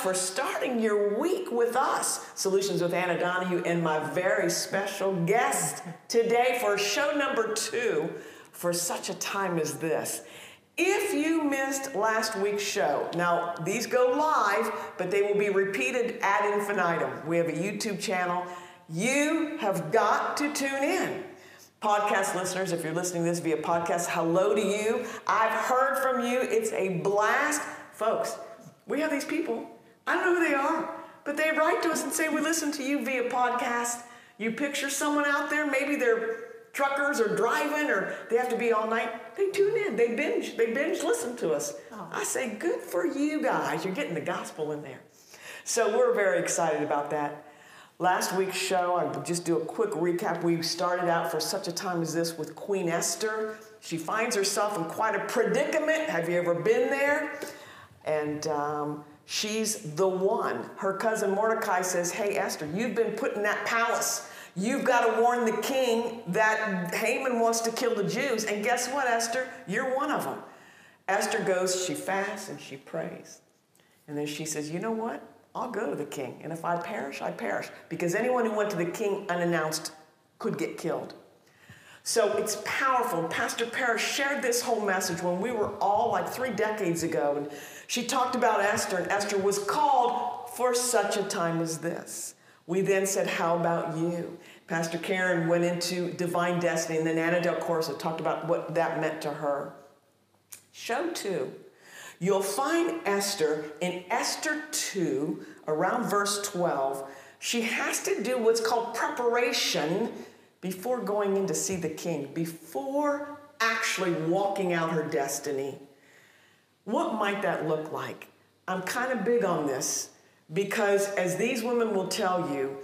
for starting your week with us. Solutions with Anna Donahue and my very special guest today for show number two for such a time as this. If you missed last week's show, now these go live, but they will be repeated ad infinitum. We have a YouTube channel. You have got to tune in. Podcast listeners, if you're listening to this via podcast, hello to you. I've heard from you. It's a blast. Folks, we have these people. I don't know who they are, but they write to us and say, We listen to you via podcast. You picture someone out there, maybe they're truckers or driving or they have to be all night. They tune in, they binge, they binge listen to us. Oh. I say, Good for you guys. You're getting the gospel in there. So we're very excited about that. Last week's show, I'll just do a quick recap. We started out for such a time as this with Queen Esther. She finds herself in quite a predicament. Have you ever been there? And um, she's the one. Her cousin Mordecai says, Hey, Esther, you've been put in that palace. You've got to warn the king that Haman wants to kill the Jews. And guess what, Esther? You're one of them. Esther goes, she fasts and she prays. And then she says, You know what? I'll go to the king. And if I perish, I perish. Because anyone who went to the king unannounced could get killed. So it's powerful. Pastor Parris shared this whole message when we were all like three decades ago. And she talked about Esther, and Esther was called for such a time as this. We then said, How about you? Pastor Karen went into divine destiny, and then Ana Dalcorso talked about what that meant to her. Show two You'll find Esther in Esther 2, around verse 12. She has to do what's called preparation before going in to see the king, before actually walking out her destiny. What might that look like? I'm kind of big on this because, as these women will tell you,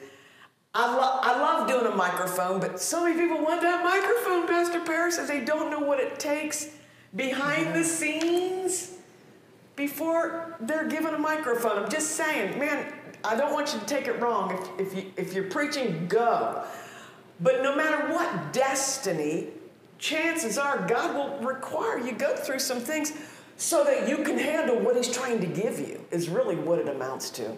I, lo- I love doing a microphone, but so many people want that microphone, Pastor Parris, says they don't know what it takes behind the scenes before they're given a microphone. I'm just saying, man, I don't want you to take it wrong. If, if, you, if you're preaching, go. But no matter what destiny, chances are God will require you go through some things so that you can handle what He's trying to give you, is really what it amounts to.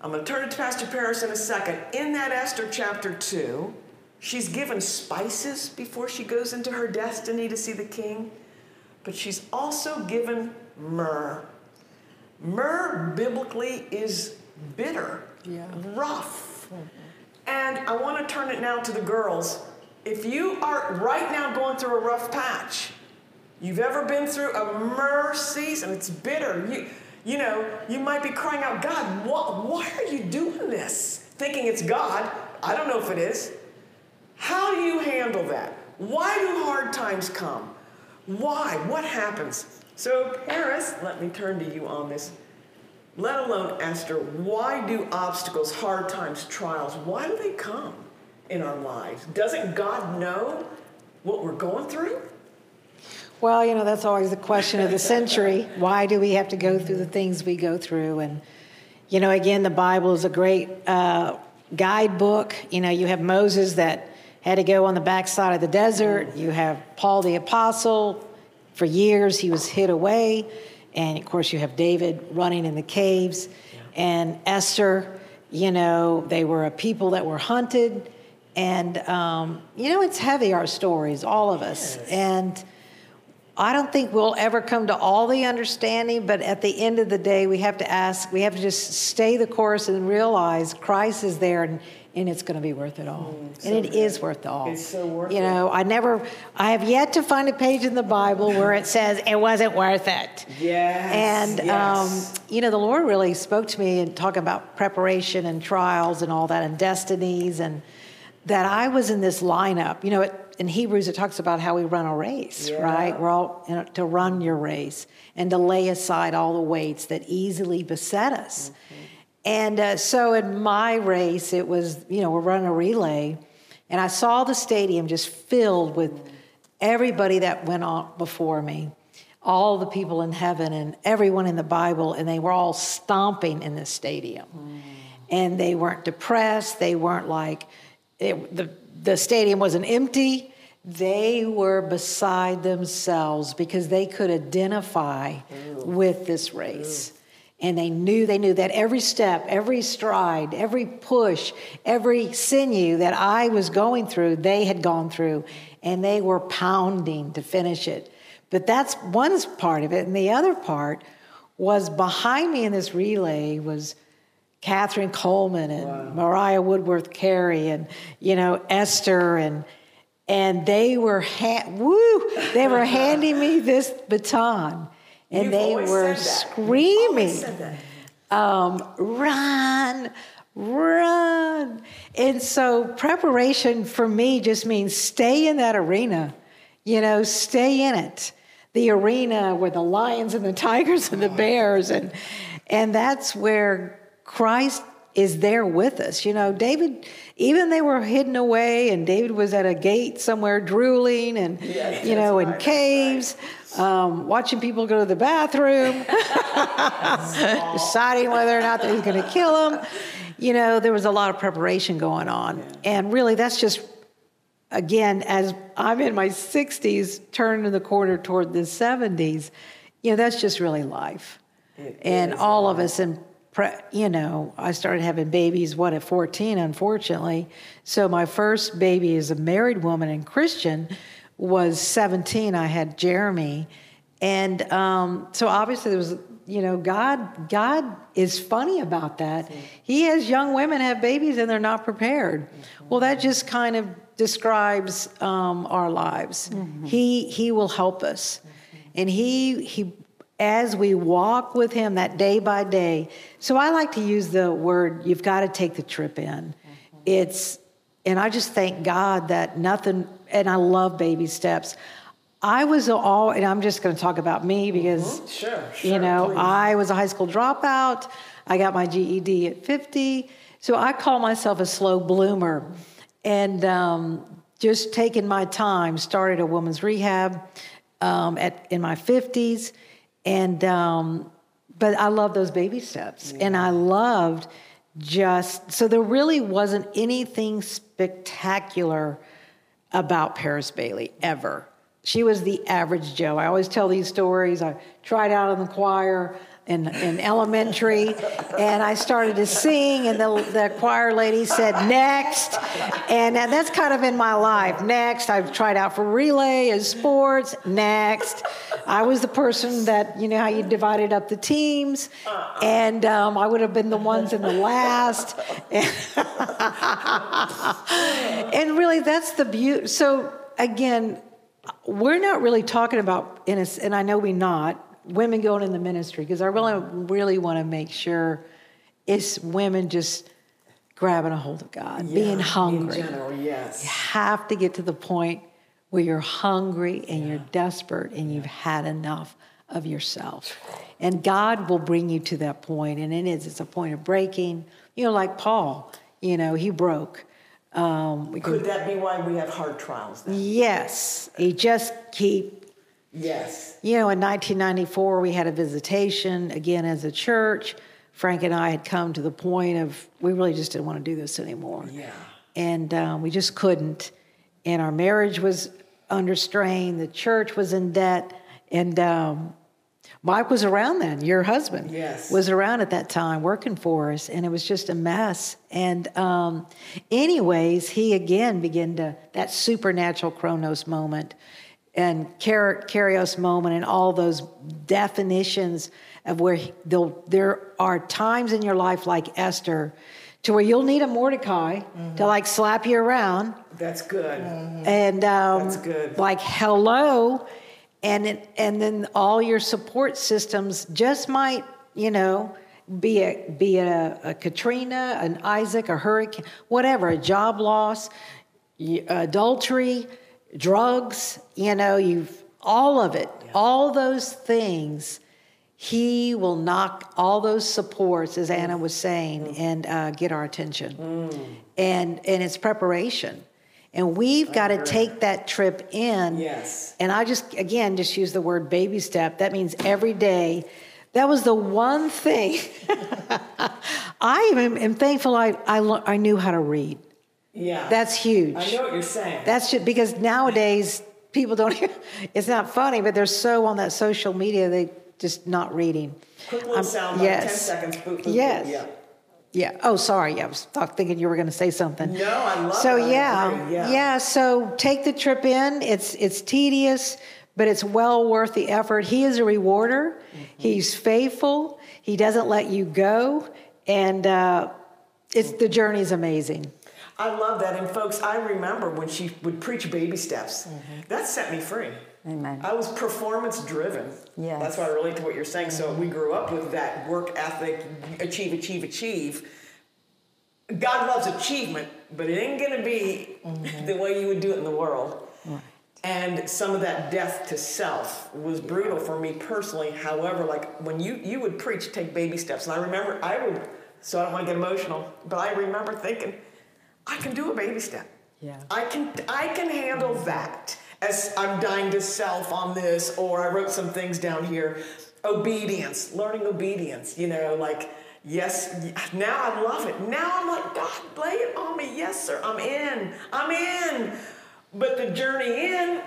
I'm going to turn it to Pastor Parris in a second. In that Esther chapter 2, she's given spices before she goes into her destiny to see the king, but she's also given myrrh. Myrrh biblically is bitter, yeah. rough. Mm-hmm. And I want to turn it now to the girls. If you are right now going through a rough patch, you've ever been through a myrrh season, it's bitter. You, you know, you might be crying out, God, why are you doing this? Thinking it's God. I don't know if it is. How do you handle that? Why do hard times come? Why? What happens? So, Parris, let me turn to you on this. Let alone Esther, why do obstacles, hard times, trials, why do they come in our lives? Doesn't God know what we're going through? Well, you know, that's always the question of the century. Why do we have to go through the things we go through? And, you know, again, the Bible is a great uh, guidebook. You know, you have Moses that had to go on the backside of the desert, you have Paul the Apostle, for years, he was hid away. And of course, you have David running in the caves. Yeah. And Esther, you know, they were a people that were hunted. And, um, you know, it's heavy, our stories, all of us. Yes. And I don't think we'll ever come to all the understanding, but at the end of the day, we have to ask, we have to just stay the course and realize Christ is there and and it's going to be worth it all. Mm, so and it good. is worth it all. It's so worth you it. You know, I never, I have yet to find a page in the Bible where it says it wasn't worth it. Yes. And, um, yes. Um, you know, the Lord really spoke to me and talking about preparation and trials and all that and destinies and that I was in this lineup. You know, it, in Hebrews, it talks about how we run a race, yeah. right? We're all you know, to run your race and to lay aside all the weights that easily beset us. Mm-hmm. And uh, so in my race, it was, you know, we're running a relay, and I saw the stadium just filled with everybody that went on before me, all the people in heaven and everyone in the Bible, and they were all stomping in the stadium. Mm. And they weren't depressed, they weren't like, it, the, the stadium wasn't empty. They were beside themselves because they could identify with this race. And they knew, they knew that every step, every stride, every push, every sinew that I was going through, they had gone through. And they were pounding to finish it. But that's one part of it. And the other part was behind me in this relay was Kathryn Kuhlman and wow. Mariah Woodworth Carey and, you know, Esther and, and they were, ha- woo, they were handing me this baton and You've they were screaming, um, run, run. And so preparation for me just means stay in that arena, you know, stay in it. The arena where the lions and the tigers and the bears and and that's where Christ is there with us. You know, David, even they were hidden away, and David was at a gate somewhere drooling and, yes, you know, in right, caves, right. Um, watching people go to the bathroom, deciding whether or not they was going to kill them. You know, there was a lot of preparation going on. Yeah. And really, that's just, again, as I'm in my 60s, turning the corner toward the 70s, you know, that's just really life. It and all life. of us in you know, I started having babies, what, at 14, unfortunately. So my first baby is a married woman and Christian was 17. I had Jeremy. And um, so obviously there was, you know, God, God is funny about that. He has young women have babies and they're not prepared. Well, that just kind of describes um, our lives. Mm-hmm. He, he will help us. And he, he as we walk with Him that day by day. So I like to use the word, you've got to take the trip in. It's, and I just thank God that nothing, and I love baby steps. I was all, and I'm just going to talk about me because, mm-hmm. sure, sure, you know, please. I was a high school dropout. I got my GED at 50. So I call myself a slow bloomer. And um, just taking my time, started a woman's rehab um, at, in my 50s and um, but I love those baby steps, and I loved just so there really wasn't anything spectacular about Parris Bailey ever. She was the average Joe. I always tell these stories. I tried out in the choir in, in elementary, and I started to sing, and the, the choir lady said, Next. And that's kind of in my life. Next. I've tried out for relay as sports. Next. I was the person that, you know, how you divided up the teams, and um, I would have been the ones in the last. and really, that's the beauty. So, again, we're not really talking about, in a, and I know we're not, women going in the ministry because I really, really want to make sure it's women just grabbing a hold of God, yeah, being hungry. In general, yes. You have to get to the point where you're hungry and yeah. you're desperate and you've had enough of yourself. And God will bring you to that point. point, and it is, it's a point of breaking. You know, like Paul, you know, he broke. Um, Could that be why we have hard trials? Then? Yes, he just keep Yes. You know, in 1994, we had a visitation again as a church. Frank and I had come to the point of we really just didn't want to do this anymore. Yeah. And um, we just couldn't. And our marriage was under strain. The church was in debt. And um, Mike was around then. Your husband yes. was around at that time working for us, and it was just a mess. And, um, anyways, he again began to that supernatural Chronos moment and Kairos moment and all those definitions of where there are times in your life like Esther to where you'll need a Mordecai mm-hmm. to like slap you around. That's good. Mm-hmm. And um, that's good. Like hello, and it, and then all your support systems just might you know be a be a, a Katrina, an Isaac, a hurricane, whatever, a job loss, adultery drugs, you know, you've all of it, yeah. all those things. He will knock all those supports, as Anna was saying, mm. and uh, get our attention. Mm. And and it's preparation. And we've got to take that trip in. Yes. And I just, again, just use the word baby step. That means every day. That was the one thing. I am, am thankful I, I, I knew how to read. Yeah. That's huge. I know what you're saying. That's just, because nowadays people don't, it's not funny, but they're so on that social media, they just not reading. Quick little Um, sound, like yes. 10 seconds. Boop, boop, boop, Yes. Yeah. Yeah. Oh, sorry. I was thinking you were going to say something. No, I love So yeah, agree. Yeah. So take the trip in. It's it's tedious, but it's well worth the effort. He is a rewarder. Mm-hmm. He's faithful. He doesn't let you go, and uh, it's the journey's amazing. I love that. And folks, I remember when she would preach baby steps. Mm-hmm. That set me free. Amen. I was performance driven. Yes. That's why I relate to what you're saying. So we grew up with that work ethic, achieve, achieve, achieve. God loves achievement, but it ain't gonna be the way you would do it in the world. Right. And some of that death to self was brutal for me personally. However, like when you you would preach, take baby steps, and I remember I would. So I don't want to get emotional, but I remember thinking, I can do a baby step. Yeah. I can I can handle that. As I'm dying to self on this, or I wrote some things down here. Obedience, learning obedience. You know, like yes. Now I love it. Now I'm like God, lay it on me. Yes, sir. I'm in. I'm in. But the journey in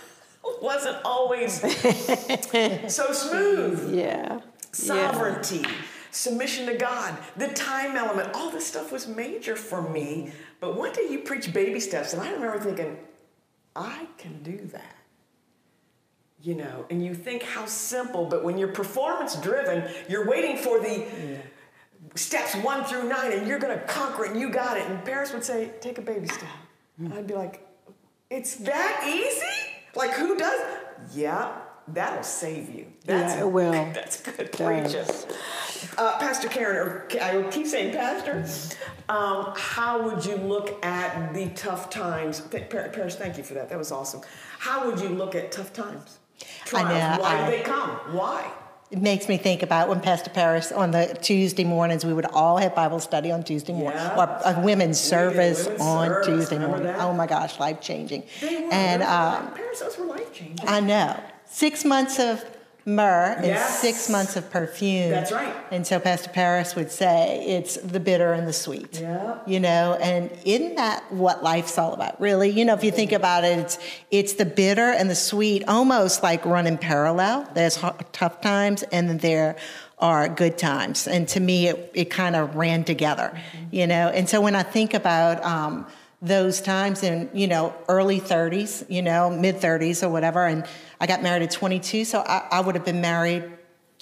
wasn't always so smooth Yeah. sovereignty, submission to God, the time element, all this stuff was major for me. But one day you preach baby steps, and I remember thinking, I can do that. You know, and you think how simple, but when you're performance driven, you're waiting for the steps one through nine, and you're going to conquer it, and you got it. And Parris would say, Take a baby step. Hmm. And I'd be like, It's that easy? Like, who does? Yeah, that'll save you. That's Yeah, it will. That's good preaching. Uh, Pastor Karen, or I keep saying Pastor, um, how would you look at the tough times? Th- Par- Parris, thank you for that. That was awesome. How would you look at tough times? Trials. know, Why I- do they come? Why? It makes me think about when Pastor Parris on the Tuesday mornings, we would all have Bible study on Tuesday morning, Yeah. or a women's did service women's on service, Tuesday remember morning. that? Oh my gosh, life changing. And uh, Parris, those were life changing. I know six months of myrrh and Yes. six months of perfume. That's right. And so Pastor Parris would say it's the bitter and the sweet. Yeah. You know, and isn't that what life's all about? Really, you know, if you think about it, it's it's the bitter and the sweet, almost like running parallel. There's tough times, and then there are good times. And to me, it it kind of ran together. You know, and so when I think about um, those times in you know early 30s you know mid 30s or whatever. And i got married at 22 so i, I would have been married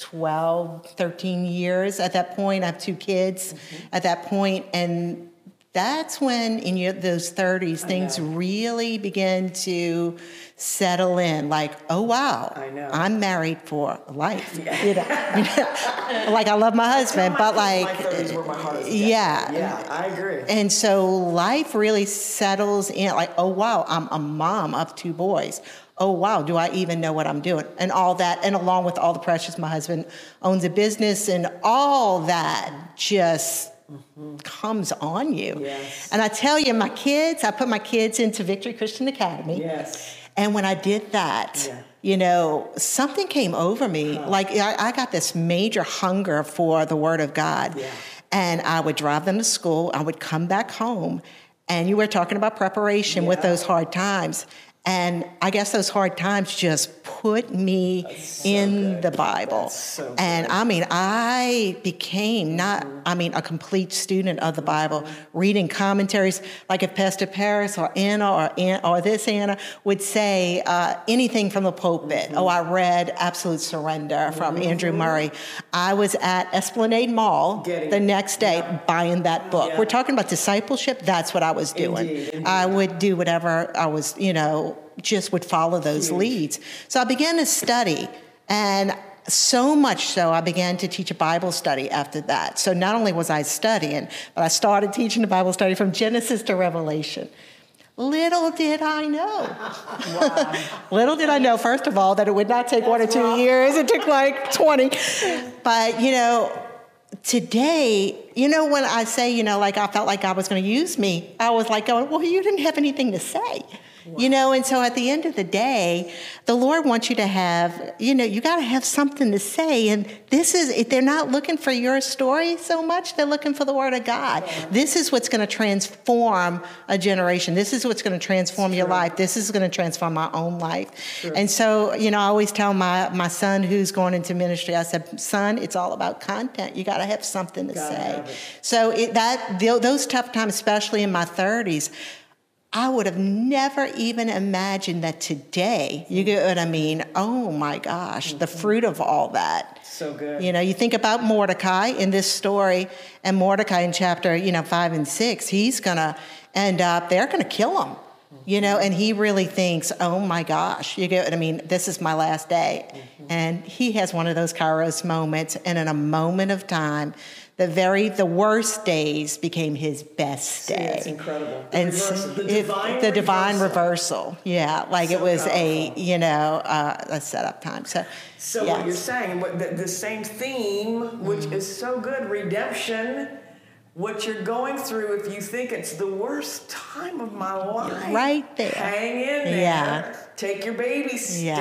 12 13 years at that point. I have two kids mm-hmm. at that point. And that's when in your, those 30s things know. really begin to settle in like oh wow I know. i'm married for life you know, you know, like i love my husband but like my 30s were my yeah. Yeah, I agree. and so life really settles in like, oh, wow, I'm a mom of two boys. Oh, wow, do I even know what I'm doing? And all that, and along with all the pressures, my husband owns a business, and all that just comes on you. Yes. And I tell you, my kids, I put my kids into Victory Christian Academy. Yes. And when I did that, Yeah. you know, something came over me. Like I, I got this major hunger for the Word of God. Yeah. And I would drive them to school. I would come back home. And you were talking about preparation with those hard times. And I guess those hard times just put me so in good. the Bible. So and. I mean, I became not, I mean, a complete student of the Bible, reading commentaries. Like if Pastor Parris or Anna or Anna, or this Anna would say uh, anything from the pulpit. Oh, I read Absolute Surrender from Andrew Murray. I was at Esplanade Mall Getting the next day buying that book. Yeah. We're talking about discipleship. That's what I was doing. Indeed, indeed. I would do whatever I was, you know, just would follow those Huge. leads. So I began to study, and so much so I began to teach a Bible study after that. So not only was I studying, but I started teaching the Bible study from Genesis to Revelation. Little did I know. Little did I know, first of all, that it would not take one or two years. It took like 20. But, you know, today, you know, when I say, you know, like I felt like God was going to use me, I was like going, well, you didn't have anything to say. You know, and so at the end of the day, the Lord wants you to have, you know, you got to have something to say. And this is, they're not looking for your story so much, they're looking for the Word of God. This is what's going to transform a generation. This is what's going to transform your life. This is going to transform my own life. And so, you know, I always tell my, my son who's going into ministry, I said, son, it's all about content. You got to have something to say. it. So it, that those tough times, especially in my 30s, I would have never even imagined that today, you get what I mean? Oh my gosh, the mm-hmm. fruit of all that. So good. You know, you think about Mordecai in this story, and Mordecai in chapter, you know, five and six, he's gonna end up, they're gonna kill him. You know, and he really thinks, oh my gosh, you get what I mean? This is my last day. Mm-hmm. And he has one of those Kairos moments, and in a moment of time, the very the worst days became his best See, day. it's incredible. The And reversal, the it- divine the divine reversal. reversal. Yeah, like it So was a you know uh, a setup time. So, So yes. what you're saying, what the, the same theme, which Mm-hmm. is so good, redemption. What you're going through, if you think it's the worst time of my life, Right there. hang in there. Yeah. Take your baby Yeah.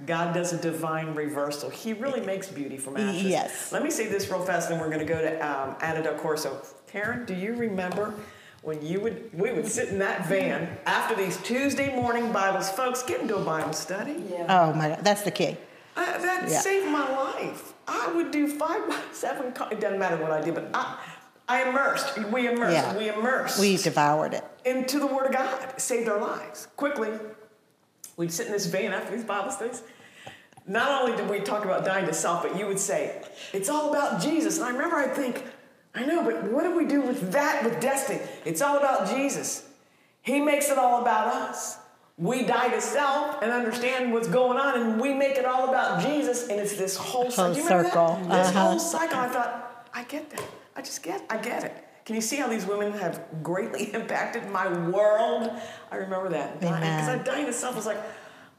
Steps. God does a divine reversal. He really makes beauty from ashes. Yes. Let me say this real fast, then we're going to go to um, Ana Dalcorso. Karen, do you remember when you would we would sit in that van after these Tuesday morning Bibles? Folks, get into a Bible study. oh my God, that's the key. Uh, that Yeah. saved my life. I would do five, by seven. co- It doesn't matter what I did, but I, I immersed. We immersed. Yeah. We immersed We devoured it. into the Word of God. It saved our lives quickly. We'd sit in this van after these Bible studies. Not only did we talk about dying to self, but you would say, "It's all about Jesus." And I remember I'd think, "I know, but what do we do with that with destiny? It's all about Jesus. He makes it all about us." We die to self and understand what's going on, and we make it all about Jesus, and it's this whole, cycle. Whole circle. That? This Uh-huh. whole cycle. I thought, I get that. I just get. I get it. Can you see how these women have greatly impacted my world? I remember that because I Amen. dying to self was like,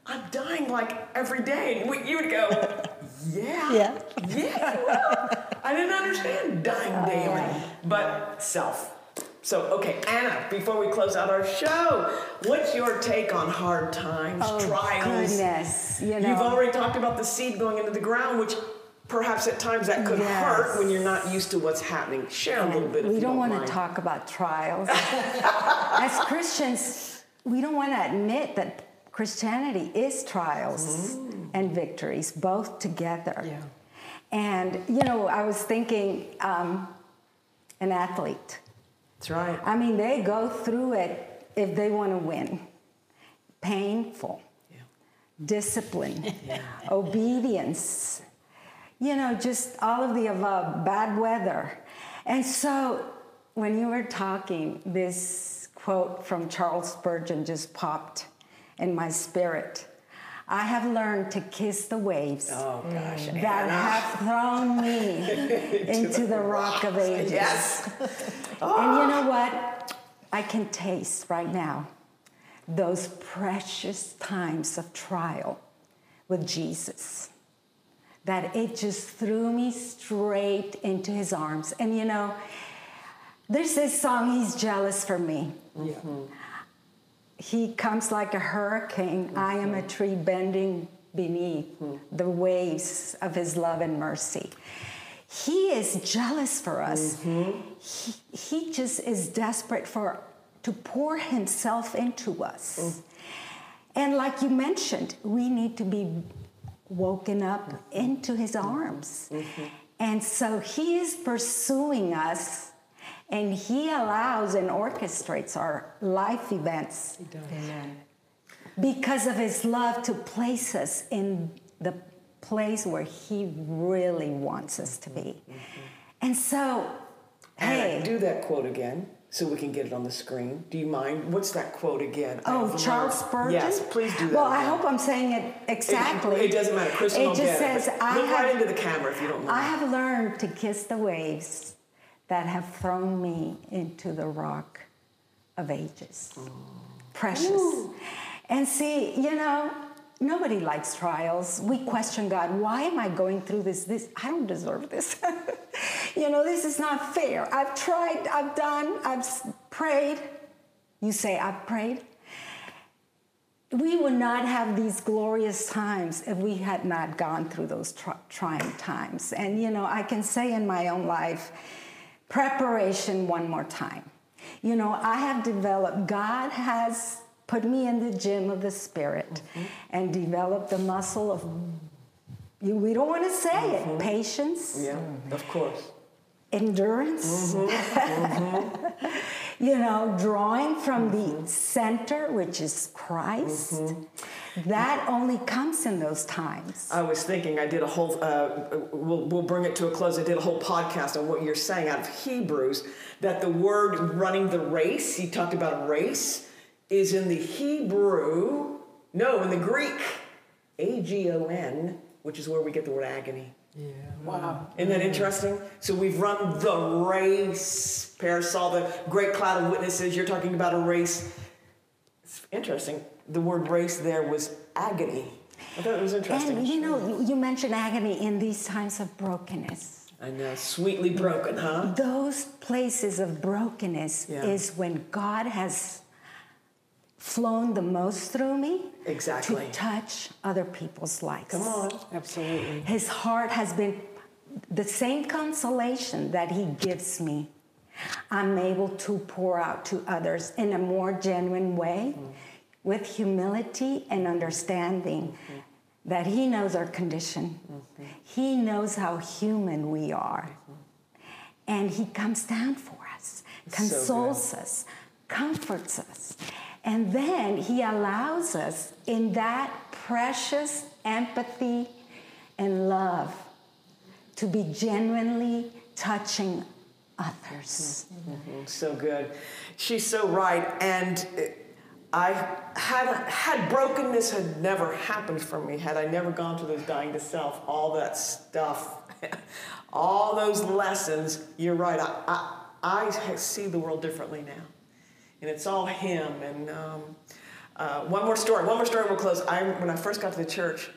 I'm dying like every day. And you would go, yeah, Yeah. yeah. Well, I didn't understand dying daily, but self. So, okay, Anna, before we close out our show, what's your take on hard times, Oh, trials? goodness, you know. You've already talked about the seed going into the ground, which perhaps at times that could Yes. hurt when you're not used to what's happening. Share a little bit. we you don't want mind. to talk about trials. As Christians, we don't want to admit that Christianity is trials Mm. and victories, both together. Yeah. And, you know, I was thinking um, an athlete. That's right. I mean, they go through it if they want to win. Painful, yeah. discipline, yeah. obedience, you know, just all of the above, bad weather. And so when you were talking, this quote from Charles Spurgeon just popped in my spirit. I have learned to kiss the waves Oh gosh, mm. that Anna. have thrown me into the rock of ages. Yes. And you know what? I can taste right now those precious times of trial with Jesus. That it just threw me straight into his arms. And you know, there's this song, He's Jealous for Me. He comes like a hurricane. I am a tree bending beneath hmm. the waves of his love and mercy. He is jealous for us. Mm-hmm. He, he just is desperate for to pour himself into us. Mm. And like you mentioned, we need to be woken up into his mm-hmm. arms. Mm-hmm. And so he is pursuing us and he allows and orchestrates our life events. Amen. because of his love to place us in the place where he really wants us to be. Mm-hmm. And so, Anna, hey, do that quote again so we can get it on the screen. Do you mind? What's that quote again? Oh, I've Charles Spurgeon? Yes, please do that. Well, I hope I'm saying it exactly. It, it doesn't matter. Crystal It just get says, it. I Look have, right into the camera if you don't mind. I have learned to kiss the waves that have thrown me into the rock of ages. Oh. Precious. And see, you know, nobody likes trials. We question God. Why am I going through this? This I don't deserve this. you know, this is not fair. I've tried, I've done, I've prayed. You say, I've prayed. we would not have these glorious times if we had not gone through those tr- trying times. And you know, I can say in my own life, preparation one more time. You know, I have developed, God has put me in the gym of the spirit mm-hmm. and developed the muscle of, we don't want to say mm-hmm. it, patience. Yeah, of course. Endurance. Mm-hmm. you know, drawing from the center, which is Christ. That only comes in those times. I was thinking, I did a whole, uh, we'll, we'll bring it to a close. I did a whole podcast on what you're saying out of Hebrews that the word running the race, you talked about race, is in the Hebrew, no, in the Greek, A G O N, which is where we get the word agony. Yeah. Wow. Isn't that interesting? So we've run the race. Parris saw the great cloud of witnesses. You're talking about a race. It's interesting. The word race there was agony. I thought it was interesting. And you know, you mentioned agony in these times of brokenness. I know, sweetly broken, huh? Those places of brokenness yeah. is when God has flown the most through me exactly to touch other people's lives. Come on, absolutely. His heart has been the same consolation that he gives me. I'm able to pour out to others in a more genuine way mm-hmm. with humility and understanding mm-hmm. that he knows our condition. Mm-hmm. He knows how human we are. And he comes down for us, consoles so us, comforts us. And then he allows us in that precious empathy and love to be genuinely touching others. Mm-hmm. So good. She's so right. And I had had brokenness had never happened for me, had I never gone through those dying to self, all that stuff, all those lessons. You're right. I, I, I see the world differently now and it's all him. And um, uh, one more story. One more story. We'll close. I when I first got to the church,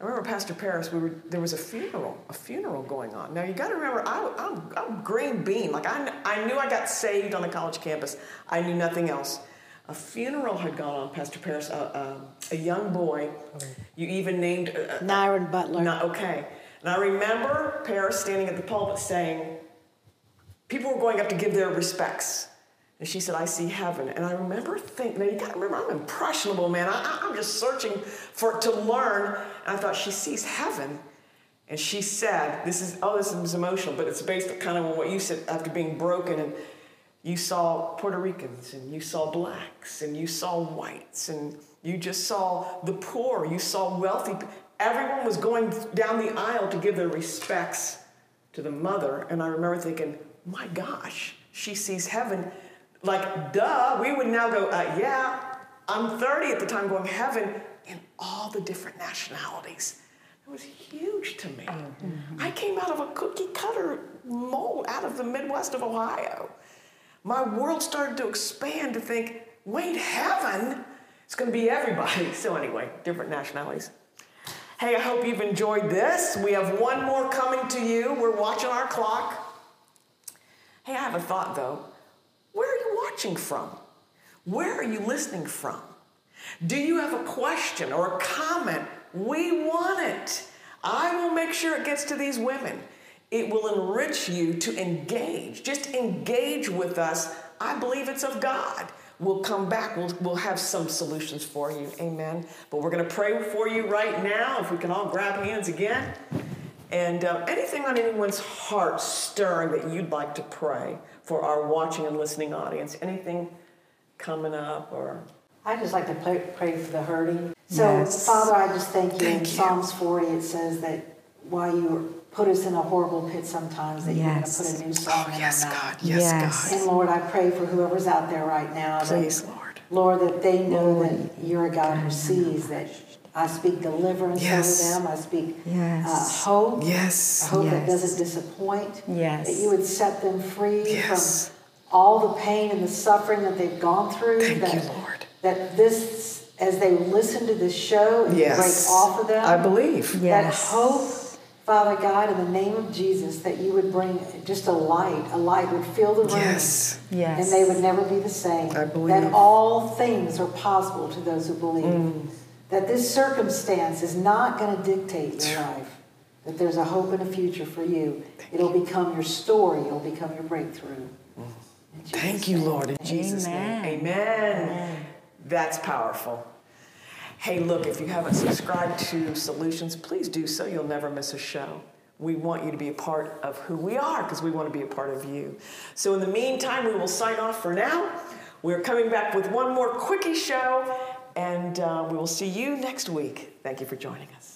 I remember Pastor Parris. We were there was a funeral, a funeral going on. Now you got to remember, I, I'm, I'm green bean. Like I, I knew I got saved on the college campus. I knew nothing else. A funeral had gone on, Pastor Parris. Uh, uh, a young boy. You even named uh, uh Nyron Butler. Not, okay. And I remember Parris standing at the pulpit saying, people were going up to give their respects. And she said, I see heaven. And I remember thinking, now you gotta remember, I'm impressionable, man. I, am just searching for to learn. And I thought, she sees heaven. And she said, this is, oh, this is emotional, but it's based kind of on what you said after being broken. And you saw Puerto Ricans, and you saw blacks, and you saw whites, and you just saw the poor, you saw wealthy. Everyone was going down the aisle to give their respects to the mother. And I remember thinking, my gosh, she sees heaven like, duh, we would now go, uh, yeah, I'm 30 at the time going, heaven in all the different nationalities. It was huge to me. Mm-hmm. I came out of a cookie cutter mold out of the Midwest of Ohio. My world started to expand to think, wait, heaven? It's going to be everybody. So, anyway, different nationalities. Hey, I hope you've enjoyed this. We have one more coming to you. We're watching our clock. Hey, I have a thought though. Watching from? Where are you listening from? Do you have a question or a comment? We want it. I will make sure it gets to these women. It will enrich you to engage. Just engage with us. I believe it's of God. We'll come back. We'll, we'll have some solutions for you. Amen. But we're going to pray for you right now. If we can all grab hands again. And uh, anything on anyone's heart stirring that you'd like to pray for our watching and listening audience? Anything coming up or? I just like to pray, pray for the hurting. So, yes. Father, I just thank you. Thank in you. Psalms 40, it says that while you put us in a horrible pit sometimes, that yes. you're going to put a new song oh, in yes, our mouth. God. Yes, yes, God. And Lord, I pray for whoever's out there right now. Please, that, Lord. Lord, that they know that you're a God who sees, that I speak deliverance yes. over them. I speak yes. uh, hope. Yes. Hope yes. that doesn't disappoint. Yes. That you would set them free yes. from all the pain and the suffering that they've gone through. Thank that, you, Lord. That this, as they listen to this show and yes. break off of them, I believe. That hope, Father God, in the name of Jesus, that you would bring just a light, a light would fill the room. Yes. Yes. And they would never be the same. I believe. That all things are possible to those who believe. That this circumstance is not going to dictate your life. That there's a hope and a future for you. It'll become your story, it'll become your breakthrough. Mm. Thank you. Lord, in Jesus' Amen. name. Amen. That's powerful. Hey, look, if you haven't subscribed to Solutions, please do so. You'll never miss a show. We want you to be a part of who we are because we want to be a part of you. So, in the meantime, we will sign off for now. We're coming back with one more quickie show, and uh, we will see you next week. Thank you for joining us.